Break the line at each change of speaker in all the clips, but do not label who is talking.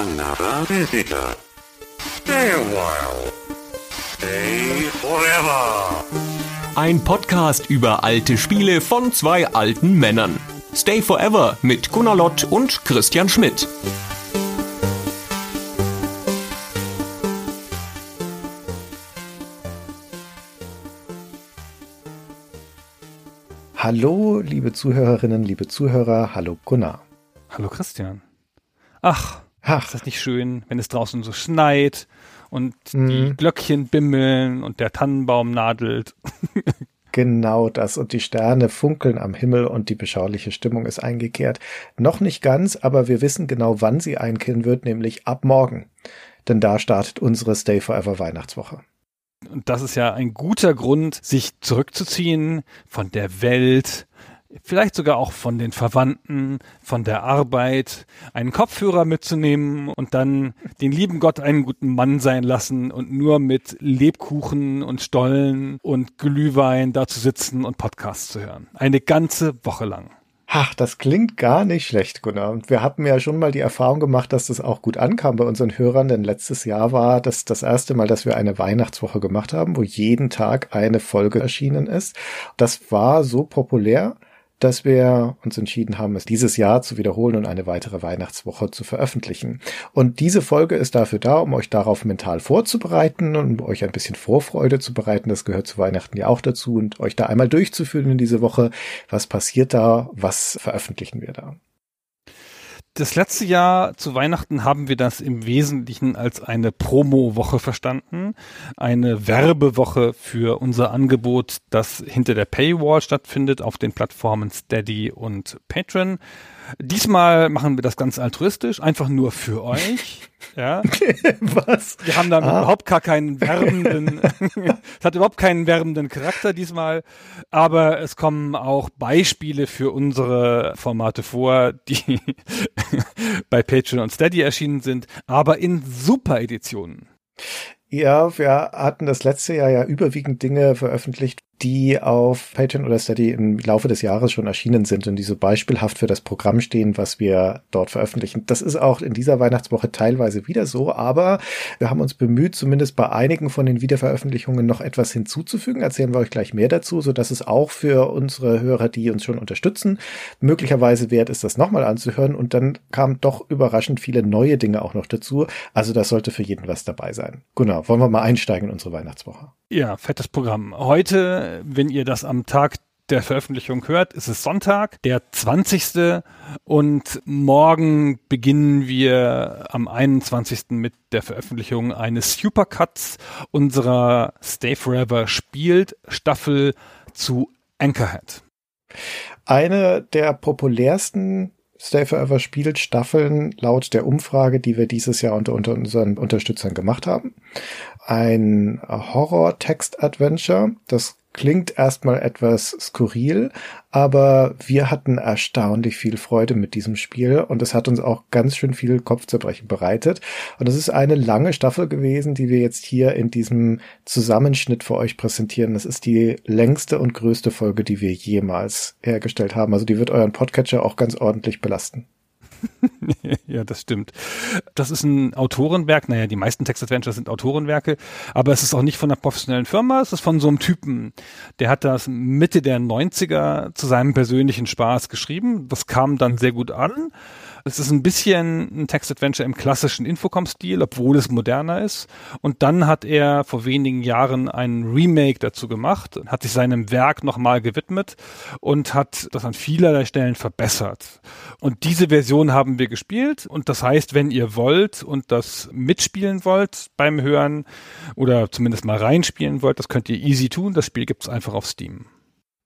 another visitor. Stay a while. Stay forever.
Ein Podcast über alte Spiele von zwei alten Männern. Stay Forever mit Gunnar Lott und Christian Schmidt.
Hallo, liebe Zuhörerinnen, liebe Zuhörer, hallo Gunnar.
Hallo Christian. Ach,
Ach.
ist das nicht schön, wenn es draußen so schneit und
Mhm.
die Glöckchen bimmeln und der Tannenbaum nadelt.
Genau das und die Sterne funkeln am Himmel und die beschauliche Stimmung ist eingekehrt. Noch nicht ganz, aber wir wissen genau, wann sie einkehren wird, nämlich ab morgen. Denn da startet unsere Stay Forever Weihnachtswoche.
Und das ist ja ein guter Grund, sich zurückzuziehen von der Welt, vielleicht sogar auch von den Verwandten, von der Arbeit, einen Kopfhörer mitzunehmen und dann den lieben Gott einen guten Mann sein lassen und nur mit Lebkuchen und Stollen und Glühwein da zu sitzen und Podcasts zu hören. Eine ganze Woche lang.
Ach, das klingt gar nicht schlecht, Gunnar. Und wir hatten ja schon mal die Erfahrung gemacht, dass das auch gut ankam bei unseren Hörern, denn letztes Jahr war das das erste Mal, dass wir eine Weihnachtswoche gemacht haben, wo jeden Tag eine Folge erschienen ist. Das war so populär, dass wir uns entschieden haben, es dieses Jahr zu wiederholen und eine weitere Weihnachtswoche zu veröffentlichen. Und diese Folge ist dafür da, um euch darauf mental vorzubereiten und euch ein bisschen Vorfreude zu bereiten. Das gehört zu Weihnachten ja auch dazu und euch da einmal durchzuführen in diese Woche. Was passiert da? Was veröffentlichen wir da?
Das letzte Jahr zu Weihnachten haben wir das im Wesentlichen als eine Promo-Woche verstanden, eine Werbewoche für unser Angebot, das hinter der Paywall stattfindet auf den Plattformen Steady und Patreon. Diesmal machen wir das ganz altruistisch, einfach nur für euch. Ja,
Was?
wir haben damit
Ah.
überhaupt gar keinen werbenden, es hat überhaupt keinen werbenden Charakter diesmal, aber es kommen auch Beispiele für unsere Formate vor, die bei Patreon und Steady erschienen sind, aber in Super Editionen.
Ja, wir hatten das letzte Jahr ja überwiegend Dinge veröffentlicht, die auf Patreon oder Steady im Laufe des Jahres schon erschienen sind und die so beispielhaft für das Programm stehen, was wir dort veröffentlichen. Das ist auch in dieser Weihnachtswoche teilweise wieder so, aber wir haben uns bemüht, zumindest bei einigen von den Wiederveröffentlichungen noch etwas hinzuzufügen. Erzählen wir euch gleich mehr dazu, so dass es auch für unsere Hörer, die uns schon unterstützen, möglicherweise wert ist, das nochmal anzuhören. Und dann kamen doch überraschend viele neue Dinge auch noch dazu. Also das sollte für jeden was dabei sein. Genau, wollen wir mal einsteigen in unsere Weihnachtswoche.
Ja, fettes Programm. Heute, wenn ihr das am Tag der Veröffentlichung hört, ist es Sonntag, der 20. Und morgen beginnen wir am 21. mit der Veröffentlichung eines Supercuts unserer Stay Forever spielt Staffel zu Anchorhead.
Eine der populärsten Stay Forever spielt Staffeln laut der Umfrage, die wir dieses Jahr unter, unter unseren Unterstützern gemacht haben. Ein Horror-Text-Adventure, das klingt erstmal etwas skurril, aber wir hatten erstaunlich viel Freude mit diesem Spiel und es hat uns auch ganz schön viel Kopfzerbrechen bereitet. Und es ist eine lange Staffel gewesen, die wir jetzt hier in diesem Zusammenschnitt für euch präsentieren. Das ist die längste und größte Folge, die wir jemals hergestellt haben. Also die wird euren Podcatcher auch ganz ordentlich belasten.
ja, das stimmt. Das ist ein Autorenwerk. Naja, die meisten Text-Adventures sind Autorenwerke, aber es ist auch nicht von einer professionellen Firma, es ist von so einem Typen. Der hat das Mitte der 90er zu seinem persönlichen Spaß geschrieben. Das kam dann sehr gut an. Es ist ein bisschen ein Text-Adventure im klassischen Infocom-Stil, obwohl es moderner ist. Und dann hat er vor wenigen Jahren ein Remake dazu gemacht, hat sich seinem Werk nochmal gewidmet und hat das an vielerlei Stellen verbessert. Und diese Version haben wir gespielt. Und das heißt, wenn ihr wollt und das mitspielen wollt beim Hören oder zumindest mal reinspielen wollt, das könnt ihr easy tun. Das Spiel gibt's einfach auf Steam.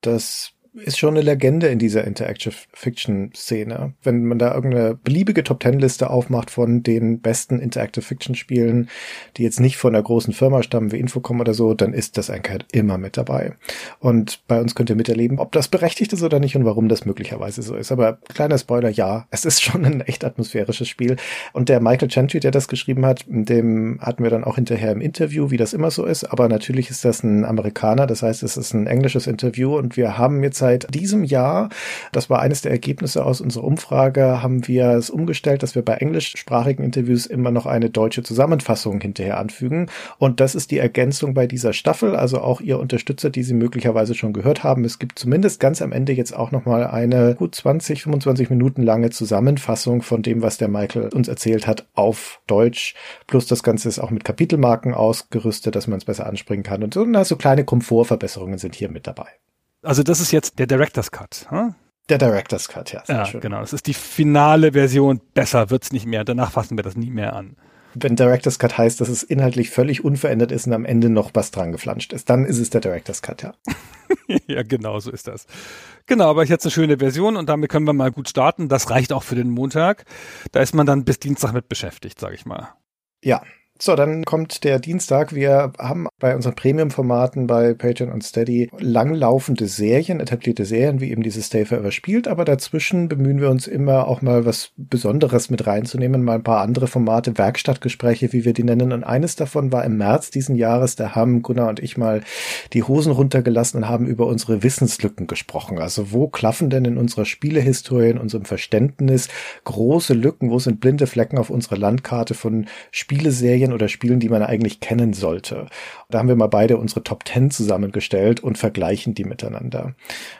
Das ist schon eine Legende in dieser Interactive Fiction Szene. Wenn man da irgendeine beliebige Top Ten Liste aufmacht von den besten Interactive Fiction Spielen, die jetzt nicht von einer großen Firma stammen wie Infocom oder so, dann ist das Anchor immer mit dabei. Und bei uns könnt ihr miterleben, ob das berechtigt ist oder nicht und warum das möglicherweise so ist. Aber kleiner Spoiler, ja, es ist schon ein echt atmosphärisches Spiel. Und der Michael Chantry, der das geschrieben hat, dem hatten wir dann auch hinterher im Interview, wie das immer so ist. Aber natürlich ist das ein Amerikaner, das heißt, es ist ein englisches Interview und wir haben jetzt seit diesem Jahr, das war eines der Ergebnisse aus unserer Umfrage, haben wir es umgestellt, dass wir bei englischsprachigen Interviews immer noch eine deutsche Zusammenfassung hinterher anfügen. Und das ist die Ergänzung bei dieser Staffel. Also auch ihr Unterstützer, die Sie möglicherweise schon gehört haben. Es gibt zumindest ganz am Ende jetzt auch nochmal eine gut 20, 25 Minuten lange Zusammenfassung von dem, was der Michael uns erzählt hat, auf Deutsch. Plus das Ganze ist auch mit Kapitelmarken ausgerüstet, dass man es besser anspringen kann. Und so, na, kleine Komfortverbesserungen sind hier mit dabei.
Also das ist jetzt der Director's Cut. Hm?
Der Director's Cut, ja.
Ja, schön. genau. Das ist die finale Version. Besser wird's nicht mehr. Danach fassen wir das nie mehr an.
Wenn Director's Cut heißt, dass es inhaltlich völlig unverändert ist und am Ende noch was dran geflanscht ist, dann ist es der Director's Cut, ja.
ja, genau, so ist das. Genau, aber ich jetzt eine schöne Version und damit können wir mal gut starten. Das reicht auch für den Montag. Da ist man dann bis Dienstag mit beschäftigt, sage ich mal.
Ja, so, dann kommt der Dienstag. Wir haben bei unseren Premium-Formaten bei Patreon und Steady langlaufende Serien, etablierte Serien, wie eben dieses Stay Forever spielt, aber dazwischen bemühen wir uns immer auch mal was Besonderes mit reinzunehmen, mal ein paar andere Formate, Werkstattgespräche, wie wir die nennen. Und eines davon war im März diesen Jahres, da haben Gunnar und ich mal die Hosen runtergelassen und haben über unsere Wissenslücken gesprochen. Also wo klaffen denn in unserer Spielehistorie, in unserem Verständnis große Lücken, wo sind blinde Flecken auf unserer Landkarte von Spieleserien, Serien oder Spielen, die man eigentlich kennen sollte. Da haben wir mal beide unsere Top 10 zusammengestellt und vergleichen die miteinander.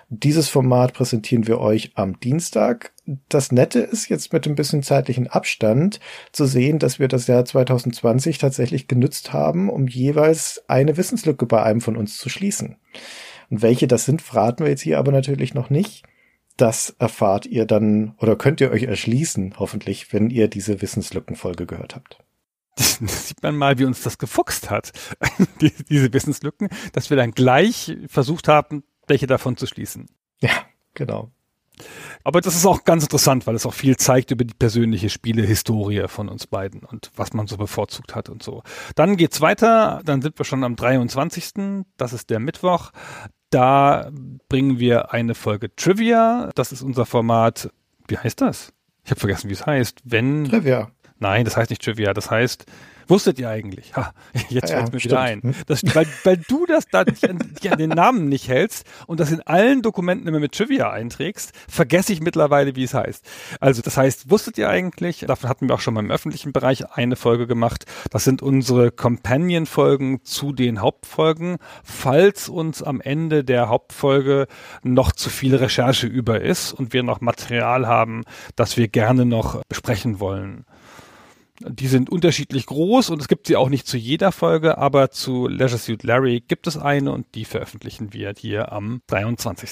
Dieses Format präsentieren wir euch am Dienstag. Das Nette ist jetzt mit ein bisschen zeitlichen Abstand zu sehen, dass wir das Jahr 2020 tatsächlich genützt haben, um jeweils eine Wissenslücke bei einem von uns zu schließen. Und welche das sind, verraten wir jetzt hier aber natürlich noch nicht. Das erfahrt ihr dann oder könnt ihr euch erschließen, hoffentlich, wenn ihr diese Wissenslückenfolge gehört habt.
sieht man mal, wie uns das gefuchst hat, die, diese Wissenslücken, dass wir dann gleich versucht haben, welche davon zu schließen.
Ja, genau.
Aber das ist auch ganz interessant, weil es auch viel zeigt über die persönliche Spielehistorie von uns beiden und was man so bevorzugt hat und so. Dann geht's weiter, dann sind wir schon am 23. Das ist der Mittwoch. Da bringen wir eine Folge Trivia. Das ist unser Format. Wie heißt das? Ich habe vergessen, wie es heißt. Wenn
Trivia.
Nein, das heißt nicht Trivia, das heißt, wusstet ihr eigentlich? Ha, jetzt
Ja,
fällt mir
ja,
wieder
stimmt.
ein. Das, weil, weil du das da dich an, dich an den Namen nicht hältst und das in allen Dokumenten immer mit Trivia einträgst, vergesse ich mittlerweile, wie es heißt. Also das heißt, wusstet ihr eigentlich, davon hatten wir auch schon mal im öffentlichen Bereich eine Folge gemacht, das sind unsere Companion-Folgen zu den Hauptfolgen. Falls uns am Ende der Hauptfolge noch zu viel Recherche über ist und wir noch Material haben, das wir gerne noch besprechen wollen. Die sind unterschiedlich groß und es gibt sie auch nicht zu jeder Folge, aber zu Leisure Suit Larry gibt es eine und die veröffentlichen wir hier am 23.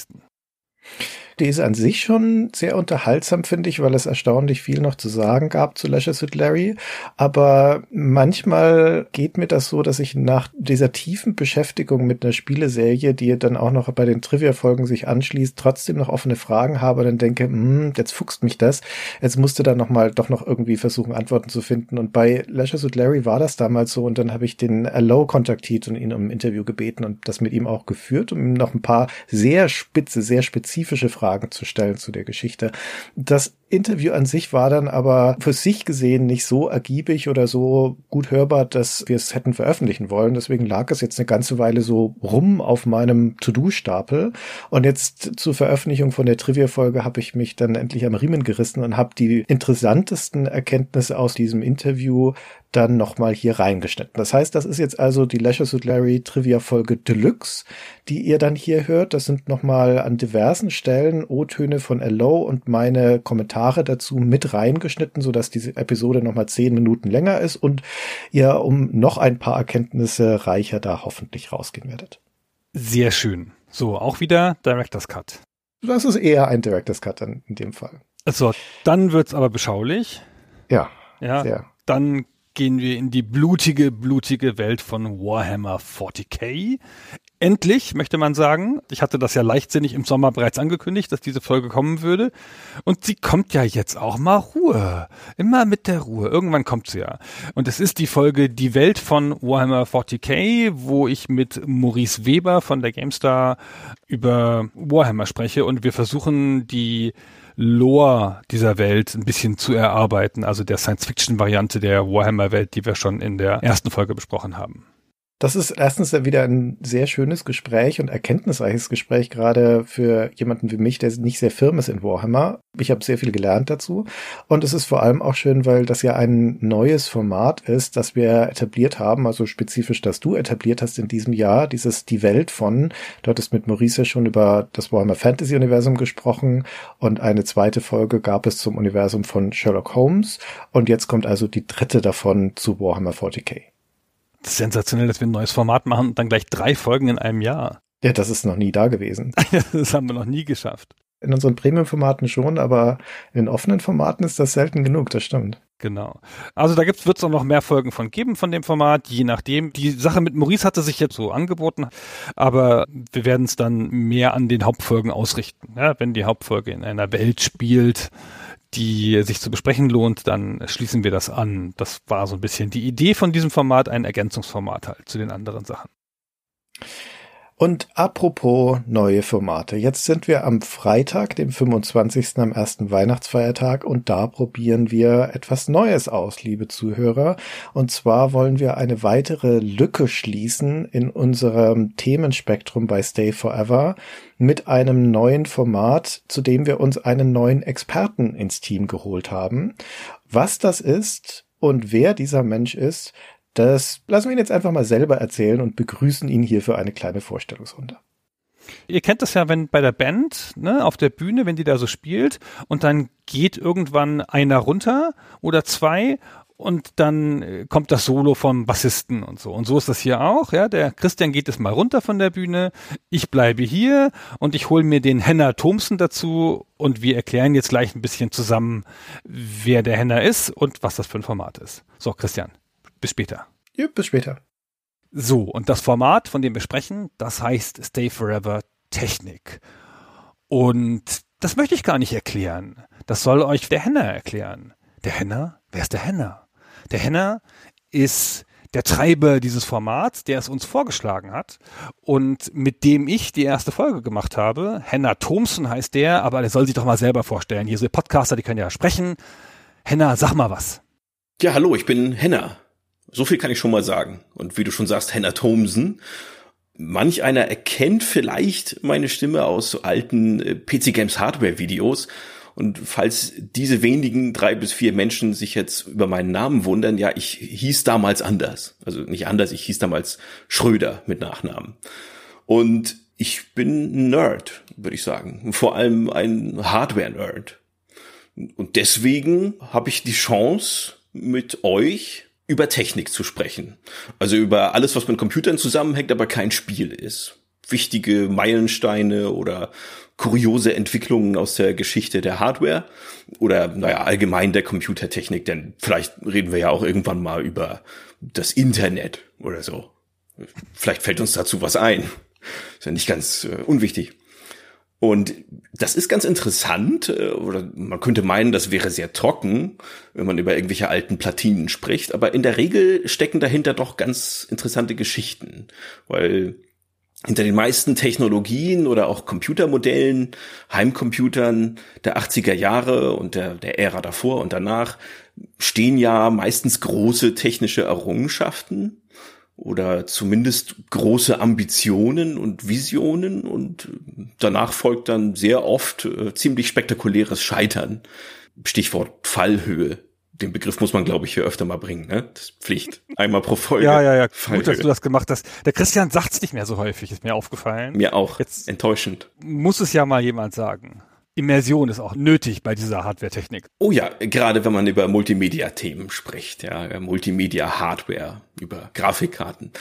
Die ist an sich schon sehr unterhaltsam, finde ich, weil es erstaunlich viel noch zu sagen gab zu Leisure Suit Larry. Aber manchmal geht mir das so, dass ich nach dieser tiefen Beschäftigung mit einer Spieleserie, die dann auch noch bei den Trivia-Folgen sich anschließt, trotzdem noch offene Fragen habe und dann denke, hm, jetzt fuchst mich das. Jetzt musste dann noch mal doch noch irgendwie versuchen, Antworten zu finden. Und bei Leisure Suit Larry war das damals so und dann habe ich den Allo kontaktiert und ihn um ein Interview gebeten und das mit ihm auch geführt, um ihm noch ein paar sehr spitze, sehr spezifische Fragen zu stellen zu der Geschichte. Das Interview an sich war dann aber für sich gesehen nicht so ergiebig oder so gut hörbar, dass wir es hätten veröffentlichen wollen. Deswegen lag es jetzt eine ganze Weile so rum auf meinem To-Do-Stapel. Und jetzt zur Veröffentlichung von der Trivia-Folge habe ich mich dann endlich am Riemen gerissen und habe die interessantesten Erkenntnisse aus diesem Interview dann nochmal hier reingeschnitten. Das heißt, das ist jetzt also die Leisure Suit Larry Trivia Folge Deluxe, die ihr dann hier hört. Das sind nochmal an diversen Stellen O-Töne von Allo und meine Kommentare dazu mit reingeschnitten, sodass diese Episode nochmal zehn Minuten länger ist und ihr um noch ein paar Erkenntnisse reicher da hoffentlich rausgehen werdet.
Sehr schön. So, auch wieder Director's Cut.
Das ist eher ein Director's Cut in, in dem Fall.
So, dann wird's aber beschaulich.
Ja,
Ja,
sehr.
dann gehen wir in die blutige, blutige Welt von Warhammer 40k. Endlich, möchte man sagen. Ich hatte das ja leichtsinnig im Sommer bereits angekündigt, dass diese Folge kommen würde. Und sie kommt ja jetzt auch mal Ruhe. Immer mit der Ruhe. Irgendwann kommt sie ja. Und es ist die Folge Die Welt von Warhammer 40k, wo ich mit Maurice Weber von der GameStar über Warhammer spreche und wir versuchen die Lore dieser Welt ein bisschen zu erarbeiten, also der Science-Fiction-Variante der Warhammer-Welt, die wir schon in der ersten Folge besprochen haben.
Das ist erstens wieder ein sehr schönes Gespräch und erkenntnisreiches Gespräch, gerade für jemanden wie mich, der nicht sehr firm ist in Warhammer. Ich habe sehr viel gelernt dazu. Und es ist vor allem auch schön, weil das ja ein neues Format ist, das wir etabliert haben, also spezifisch, das du etabliert hast in diesem Jahr, dieses Die Welt von. Dort ist mit Maurice ja schon über das Warhammer Fantasy Universum gesprochen und eine zweite Folge gab es zum Universum von Sherlock Holmes. Und jetzt kommt also die dritte davon zu Warhammer 40k
sensationell, dass wir ein neues Format machen und dann gleich drei Folgen in einem Jahr.
Ja, das ist noch nie da gewesen.
das haben wir noch nie geschafft.
In unseren Premium-Formaten schon, aber in offenen Formaten ist das selten genug, das stimmt.
Genau. Also da wird es auch noch mehr Folgen von geben von dem Format, je nachdem. Die Sache mit Maurice hatte sich jetzt so angeboten, aber wir werden es dann mehr an den Hauptfolgen ausrichten. Ja, wenn die Hauptfolge in einer Welt spielt, die sich zu besprechen lohnt, dann schließen wir das an. Das war so ein bisschen die Idee von diesem Format, ein Ergänzungsformat halt zu den anderen Sachen.
Und apropos neue Formate. Jetzt sind wir am Freitag, dem 25. am ersten Weihnachtsfeiertag und da probieren wir etwas Neues aus, liebe Zuhörer. Und zwar wollen wir eine weitere Lücke schließen in unserem Themenspektrum bei Stay Forever mit einem neuen Format, zu dem wir uns einen neuen Experten ins Team geholt haben. Was das ist und wer dieser Mensch ist, das lassen wir ihn jetzt einfach mal selber erzählen und begrüßen ihn hier für eine kleine Vorstellungsrunde.
Ihr kennt das ja, wenn bei der Band, ne, auf der Bühne, wenn die da so spielt und dann geht irgendwann einer runter oder zwei und dann äh, kommt das Solo vom Bassisten und so. Und so ist das hier auch, ja. Der Christian geht jetzt mal runter von der Bühne, ich bleibe hier und ich hole mir den Henner Thomsen dazu und wir erklären jetzt gleich ein bisschen zusammen, wer der Henner ist und was das für ein Format ist. So, Christian. Bis später.
Ja, bis später.
So, und das Format, von dem wir sprechen, das heißt Stay Forever Technik. Und das möchte ich gar nicht erklären. Das soll euch der Henner erklären. Der Henner? Wer ist der Henner? Der Henner ist der Treiber dieses Formats, der es uns vorgeschlagen hat und mit dem ich die erste Folge gemacht habe. Henner Thomsen heißt der, aber der soll sich doch mal selber vorstellen. Hier so Podcaster, die können ja sprechen. Henner, sag mal was.
Ja, hallo, ich bin Henner. So viel kann ich schon mal sagen. Und wie du schon sagst, Hannah Thomsen. Manch einer erkennt vielleicht meine Stimme aus so alten äh, PC Games Hardware Videos. Und falls diese wenigen drei bis vier Menschen sich jetzt über meinen Namen wundern, ja, ich hieß damals anders. Also nicht anders, ich hieß damals Schröder mit Nachnamen. Und ich bin ein Nerd, würde ich sagen. Vor allem ein Hardware-Nerd. Und deswegen habe ich die Chance, mit euch über Technik zu sprechen. Also über alles, was mit Computern zusammenhängt, aber kein Spiel ist. Wichtige Meilensteine oder kuriose Entwicklungen aus der Geschichte der Hardware oder naja, allgemein der Computertechnik, denn vielleicht reden wir ja auch irgendwann mal über das Internet oder so. Vielleicht fällt uns dazu was ein. Ist ja nicht ganz äh, unwichtig. Und das ist ganz interessant, äh, oder man könnte meinen, das wäre sehr trocken, wenn man über irgendwelche alten Platinen spricht, aber in der Regel stecken dahinter doch ganz interessante Geschichten, weil hinter den meisten Technologien oder auch Computermodellen, Heimcomputern der 80er Jahre und der, der Ära davor und danach stehen ja meistens große technische Errungenschaften oder zumindest große Ambitionen und Visionen und danach folgt dann sehr oft äh, ziemlich spektakuläres Scheitern. Stichwort Fallhöhe. Den Begriff muss man, glaube ich, hier öfter mal bringen. Ne? Das ist Pflicht. Einmal pro Folge.
Ja, ja, ja. Fallhöhe. Gut, dass du das gemacht hast. Der Christian sagt's nicht mehr so häufig, ist mir aufgefallen.
Mir auch. Jetzt enttäuschend.
Muss es ja mal jemand sagen. Immersion ist auch nötig bei dieser Hardware-Technik.
Oh ja, gerade wenn man über Multimedia-Themen spricht, ja, Multimedia-Hardware, über Grafikkarten.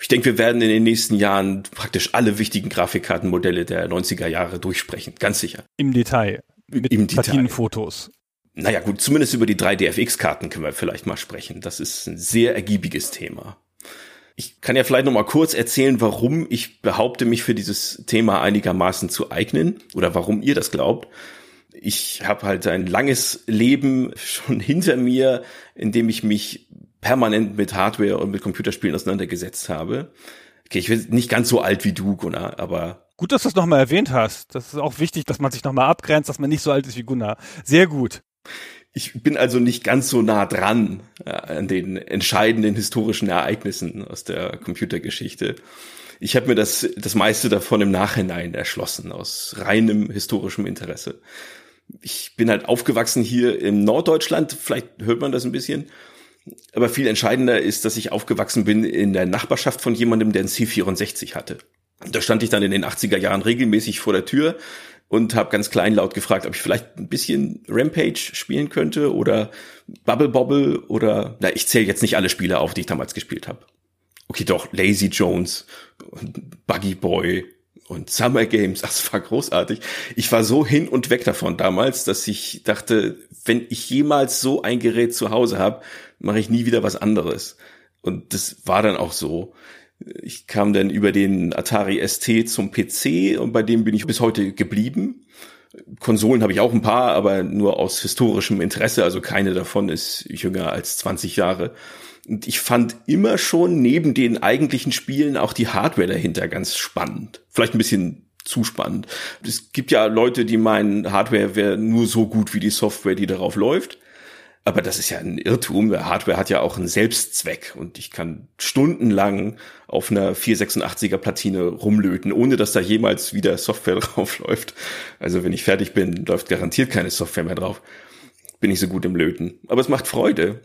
Ich denke, wir werden in den nächsten Jahren praktisch alle wichtigen Grafikkartenmodelle der 90er Jahre durchsprechen, ganz sicher.
Im Detail.
Mit Im
Platinenfotos.
Naja, gut, zumindest über die 3DFX-Karten können wir vielleicht mal sprechen. Das ist ein sehr ergiebiges Thema. Ich kann ja vielleicht noch mal kurz erzählen, warum ich behaupte, mich für dieses Thema einigermaßen zu eignen oder warum ihr das glaubt. Ich habe halt ein langes Leben schon hinter mir, in dem ich mich permanent mit Hardware und mit Computerspielen auseinandergesetzt habe. Okay, ich bin nicht ganz so alt wie du, Gunnar, aber
Gut, dass du es nochmal erwähnt hast. Das ist auch wichtig, dass man sich nochmal abgrenzt, dass man nicht so alt ist wie Gunnar. Sehr gut.
Ich bin also nicht ganz so nah dran ja, an den entscheidenden historischen Ereignissen aus der Computergeschichte. Ich habe mir das, das meiste davon im Nachhinein erschlossen, aus reinem historischem Interesse. Ich bin halt aufgewachsen hier im Norddeutschland, vielleicht hört man das ein bisschen. Aber viel entscheidender ist, dass ich aufgewachsen bin in der Nachbarschaft von jemandem, der ein C64 hatte. Da stand ich dann in den 80er Jahren regelmäßig vor der Tür und habe ganz kleinlaut gefragt, ob ich vielleicht ein bisschen Rampage spielen könnte oder Bubble Bobble oder na, ich zähle jetzt nicht alle Spiele auf, die ich damals gespielt habe. Okay, doch Lazy Jones, Buggy Boy und Summer Games, das war großartig. Ich war so hin und weg davon damals, dass ich dachte, wenn ich jemals so ein Gerät zu Hause habe, mache ich nie wieder was anderes. Und das war dann auch so. Ich kam dann über den Atari ST zum PC und bei dem bin ich bis heute geblieben. Konsolen habe ich auch ein paar, aber nur aus historischem Interesse, also keine davon ist jünger als 20 Jahre. Und ich fand immer schon neben den eigentlichen Spielen auch die Hardware dahinter ganz spannend. Vielleicht ein bisschen zu spannend. Es gibt ja Leute, die meinen, Hardware wäre nur so gut wie die Software, die darauf läuft. Aber das ist ja ein Irrtum. Hardware hat ja auch einen Selbstzweck und ich kann stundenlang auf einer 486er Platine rumlöten, ohne dass da jemals wieder Software drauf läuft. Also wenn ich fertig bin, läuft garantiert keine Software mehr drauf. Bin ich so gut im Löten. Aber es macht Freude.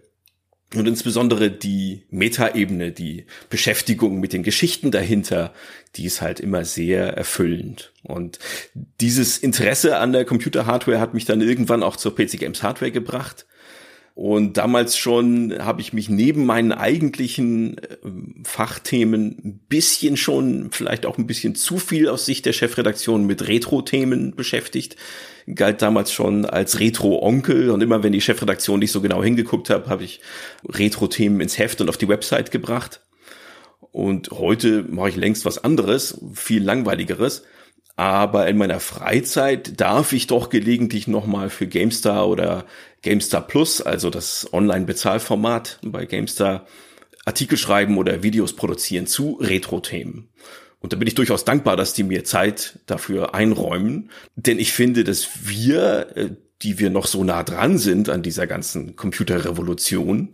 Und insbesondere die Metaebene, die Beschäftigung mit den Geschichten dahinter, die ist halt immer sehr erfüllend. Und dieses Interesse an der Computerhardware hat mich dann irgendwann auch zur PC Games Hardware gebracht. Und damals schon habe ich mich neben meinen eigentlichen äh, Fachthemen ein bisschen schon, vielleicht auch ein bisschen zu viel aus Sicht der Chefredaktion mit Retro-Themen beschäftigt. Galt damals schon als Retro-Onkel und immer wenn die Chefredaktion nicht so genau hingeguckt hat, habe ich Retro-Themen ins Heft und auf die Website gebracht. Und heute mache ich längst was anderes, viel langweiligeres. Aber in meiner Freizeit darf ich doch gelegentlich nochmal für GameStar oder GameStar Plus, also das Online-Bezahlformat bei GameStar, Artikel schreiben oder Videos produzieren zu Retro-Themen. Und da bin ich durchaus dankbar, dass die mir Zeit dafür einräumen. Denn ich finde, dass wir, äh, die wir noch so nah dran sind an dieser ganzen Computerrevolution,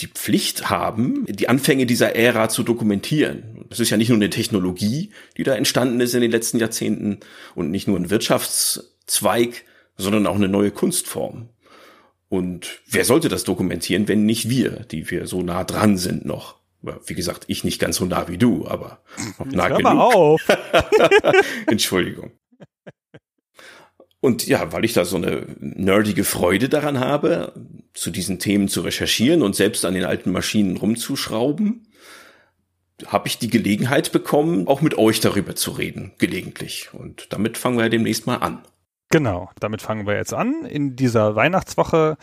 die Pflicht haben, die Anfänge dieser Ära zu dokumentieren. Es ist ja nicht nur eine Technologie, die da entstanden ist in den letzten Jahrzehnten und nicht nur ein Wirtschaftszweig, sondern auch eine neue Kunstform. Und wer sollte das dokumentieren, wenn nicht wir, die wir so nah dran sind noch? Wie gesagt, ich nicht ganz so nah wie du, aber noch nah
Hör
genug.
mal auf.
Entschuldigung. Und ja, weil ich da so eine nerdige Freude daran habe, zu diesen Themen zu recherchieren und selbst an den alten Maschinen rumzuschrauben, habe ich die Gelegenheit bekommen, auch mit euch darüber zu reden, gelegentlich. Und damit fangen wir demnächst mal an.
Genau, damit fangen wir jetzt an in dieser Weihnachtswoche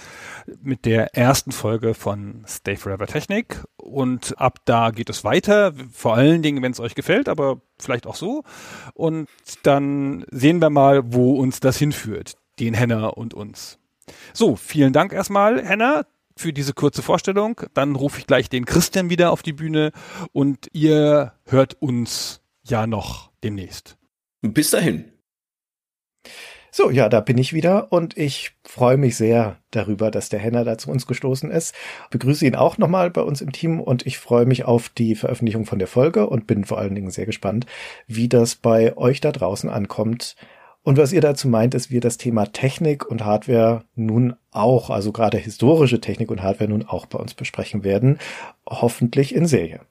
mit der ersten Folge von Stay Forever Technik und ab da geht es weiter, vor allen Dingen, wenn es euch gefällt, aber vielleicht auch so und dann sehen wir mal, wo uns das hinführt, den Henna und uns. So, vielen Dank erstmal, Henna, für diese kurze Vorstellung. Dann rufe ich gleich den Christian wieder auf die Bühne und ihr hört uns ja noch demnächst.
Bis dahin.
So, ja, da bin ich wieder und ich freue mich sehr darüber, dass der Henner da zu uns gestoßen ist. Begrüße ihn auch nochmal bei uns im Team und ich freue mich auf die Veröffentlichung von der Folge und bin vor allen Dingen sehr gespannt, wie das bei euch da draußen ankommt. Und was ihr dazu meint, ist, wir das Thema Technik und Hardware nun auch, also gerade historische Technik und Hardware nun auch bei uns besprechen werden. Hoffentlich in Serie.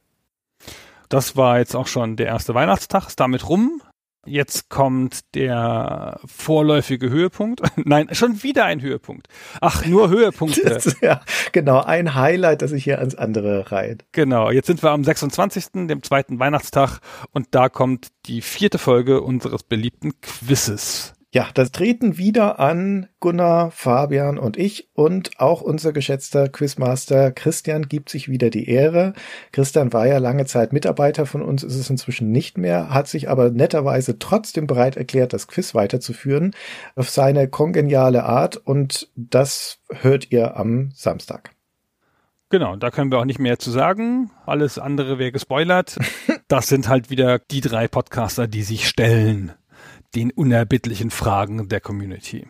Das war jetzt auch schon der erste Weihnachtstag, ist damit rum. Jetzt kommt der vorläufige Höhepunkt. Nein, schon wieder ein Höhepunkt. Ach, nur Höhepunkte.
Das, ja, genau, ein Highlight, das sich hier ans andere reiht.
Genau, jetzt sind wir am 26., dem zweiten Weihnachtstag, und da kommt die vierte Folge unseres beliebten Quizzes.
Ja, das treten wieder an Gunnar, Fabian und ich und auch unser geschätzter Quizmaster Christian gibt sich wieder die Ehre. Christian war ja lange Zeit Mitarbeiter von uns, ist es inzwischen nicht mehr, hat sich aber netterweise trotzdem bereit erklärt, das Quiz weiterzuführen auf seine kongeniale Art und das hört ihr am Samstag.
Genau, da können wir auch nicht mehr zu sagen. Alles andere wäre gespoilert. Das sind halt wieder die drei Podcaster, die sich stellen den unerbittlichen Fragen der Community.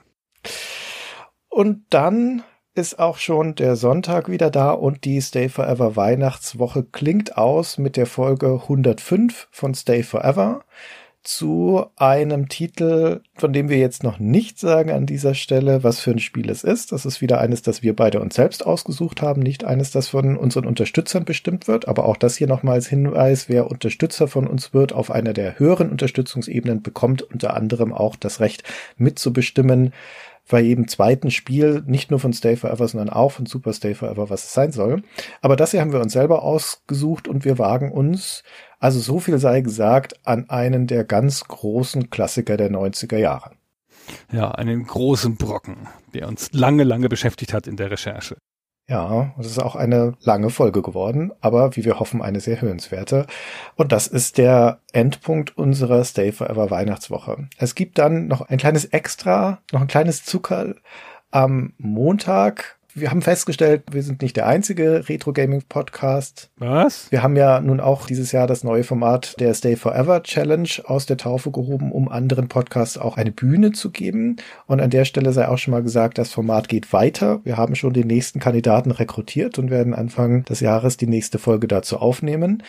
Und dann ist auch schon der Sonntag wieder da und die Stay Forever Weihnachtswoche klingt aus mit der Folge 105 von Stay Forever zu einem Titel, von dem wir jetzt noch nicht sagen an dieser Stelle, was für ein Spiel es ist. Das ist wieder eines, das wir beide uns selbst ausgesucht haben, nicht eines, das von unseren Unterstützern bestimmt wird. Aber auch das hier nochmal als Hinweis, wer Unterstützer von uns wird auf einer der höheren Unterstützungsebenen, bekommt unter anderem auch das Recht mitzubestimmen, bei jedem zweiten Spiel, nicht nur von Stay Forever, sondern auch von Super Stay Forever, was es sein soll. Aber das hier haben wir uns selber ausgesucht und wir wagen uns also so viel sei gesagt an einen der ganz großen Klassiker der 90er Jahre.
Ja, einen großen Brocken, der uns lange, lange beschäftigt hat in der Recherche.
Ja, es ist auch eine lange Folge geworden, aber wie wir hoffen, eine sehr hörenswerte. Und das ist der Endpunkt unserer Stay Forever Weihnachtswoche. Es gibt dann noch ein kleines Extra, noch ein kleines Zucker am Montag wir haben festgestellt, wir sind nicht der einzige Retro Gaming Podcast.
Was?
Wir haben ja nun auch dieses Jahr das neue Format der Stay Forever Challenge aus der Taufe gehoben, um anderen Podcasts auch eine Bühne zu geben. Und an der Stelle sei auch schon mal gesagt, das Format geht weiter. Wir haben schon den nächsten Kandidaten rekrutiert und werden Anfang des Jahres die nächste Folge dazu aufnehmen.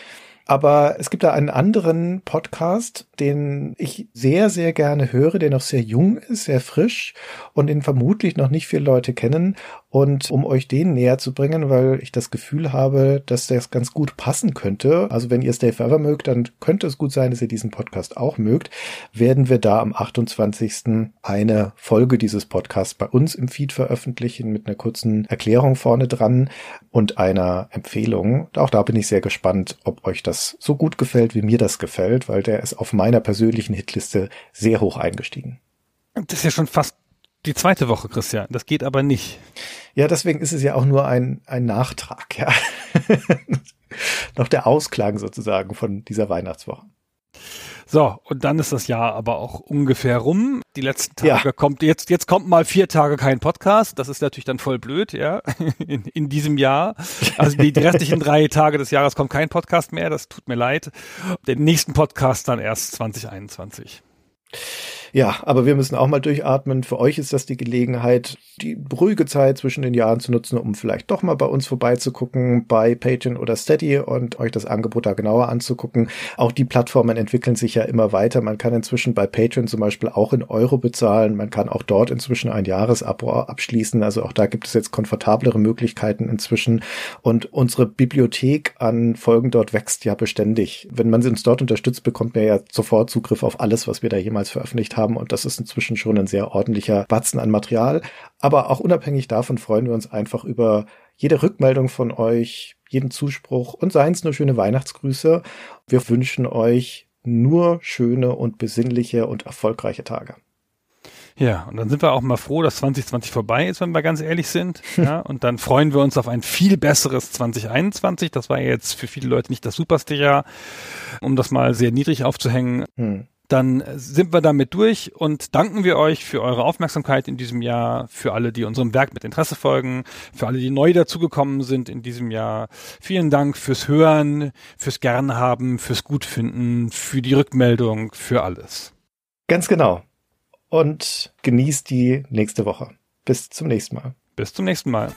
Aber es gibt da einen anderen Podcast, den ich sehr, sehr gerne höre, der noch sehr jung ist, sehr frisch und den vermutlich noch nicht viele Leute kennen. Und um euch den näher zu bringen, weil ich das Gefühl habe, dass das ganz gut passen könnte. Also wenn ihr Stay Forever mögt, dann könnte es gut sein, dass ihr diesen Podcast auch mögt. Werden wir da am 28. eine Folge dieses Podcasts bei uns im Feed veröffentlichen mit einer kurzen Erklärung vorne dran und einer Empfehlung. Auch da bin ich sehr gespannt, ob euch das so gut gefällt, wie mir das gefällt, weil der ist auf meiner persönlichen Hitliste sehr hoch eingestiegen.
Das ist ja schon fast die zweite Woche, Christian. Das geht aber nicht.
Ja, deswegen ist es ja auch nur ein, ein Nachtrag, ja. Noch der Ausklang sozusagen von dieser Weihnachtswoche.
So, und dann ist das Jahr aber auch ungefähr rum. Die letzten Tage ja. kommt, jetzt, jetzt kommt mal vier Tage kein Podcast. Das ist natürlich dann voll blöd, ja, in, in diesem Jahr. Also die, die restlichen drei Tage des Jahres kommt kein Podcast mehr. Das tut mir leid. Den nächsten Podcast dann erst 2021.
Ja, aber wir müssen auch mal durchatmen. Für euch ist das die Gelegenheit, die ruhige Zeit zwischen den Jahren zu nutzen, um vielleicht doch mal bei uns vorbeizugucken, bei Patreon oder Steady und euch das Angebot da genauer anzugucken. Auch die Plattformen entwickeln sich ja immer weiter. Man kann inzwischen bei Patreon zum Beispiel auch in Euro bezahlen. Man kann auch dort inzwischen ein Jahresabo abschließen. Also auch da gibt es jetzt komfortablere Möglichkeiten inzwischen. Und unsere Bibliothek an Folgen dort wächst ja beständig. Wenn man uns dort unterstützt, bekommt man ja sofort Zugriff auf alles, was wir da jemals veröffentlicht haben haben und das ist inzwischen schon ein sehr ordentlicher Batzen an Material. Aber auch unabhängig davon freuen wir uns einfach über jede Rückmeldung von euch, jeden Zuspruch und seien es nur schöne Weihnachtsgrüße. Wir wünschen euch nur schöne und besinnliche und erfolgreiche Tage.
Ja, und dann sind wir auch mal froh, dass 2020 vorbei ist, wenn wir ganz ehrlich sind. Ja, und dann freuen wir uns auf ein viel besseres 2021. Das war jetzt für viele Leute nicht das superste Jahr, um das mal sehr niedrig aufzuhängen. Hm dann sind wir damit durch und danken wir euch für eure Aufmerksamkeit in diesem Jahr, für alle, die unserem Werk mit Interesse folgen, für alle, die neu dazugekommen sind in diesem Jahr. Vielen Dank fürs Hören, fürs Gernhaben, fürs Gutfinden, für die Rückmeldung, für alles.
Ganz genau. Und genießt die nächste Woche. Bis zum nächsten Mal.
Bis zum nächsten Mal.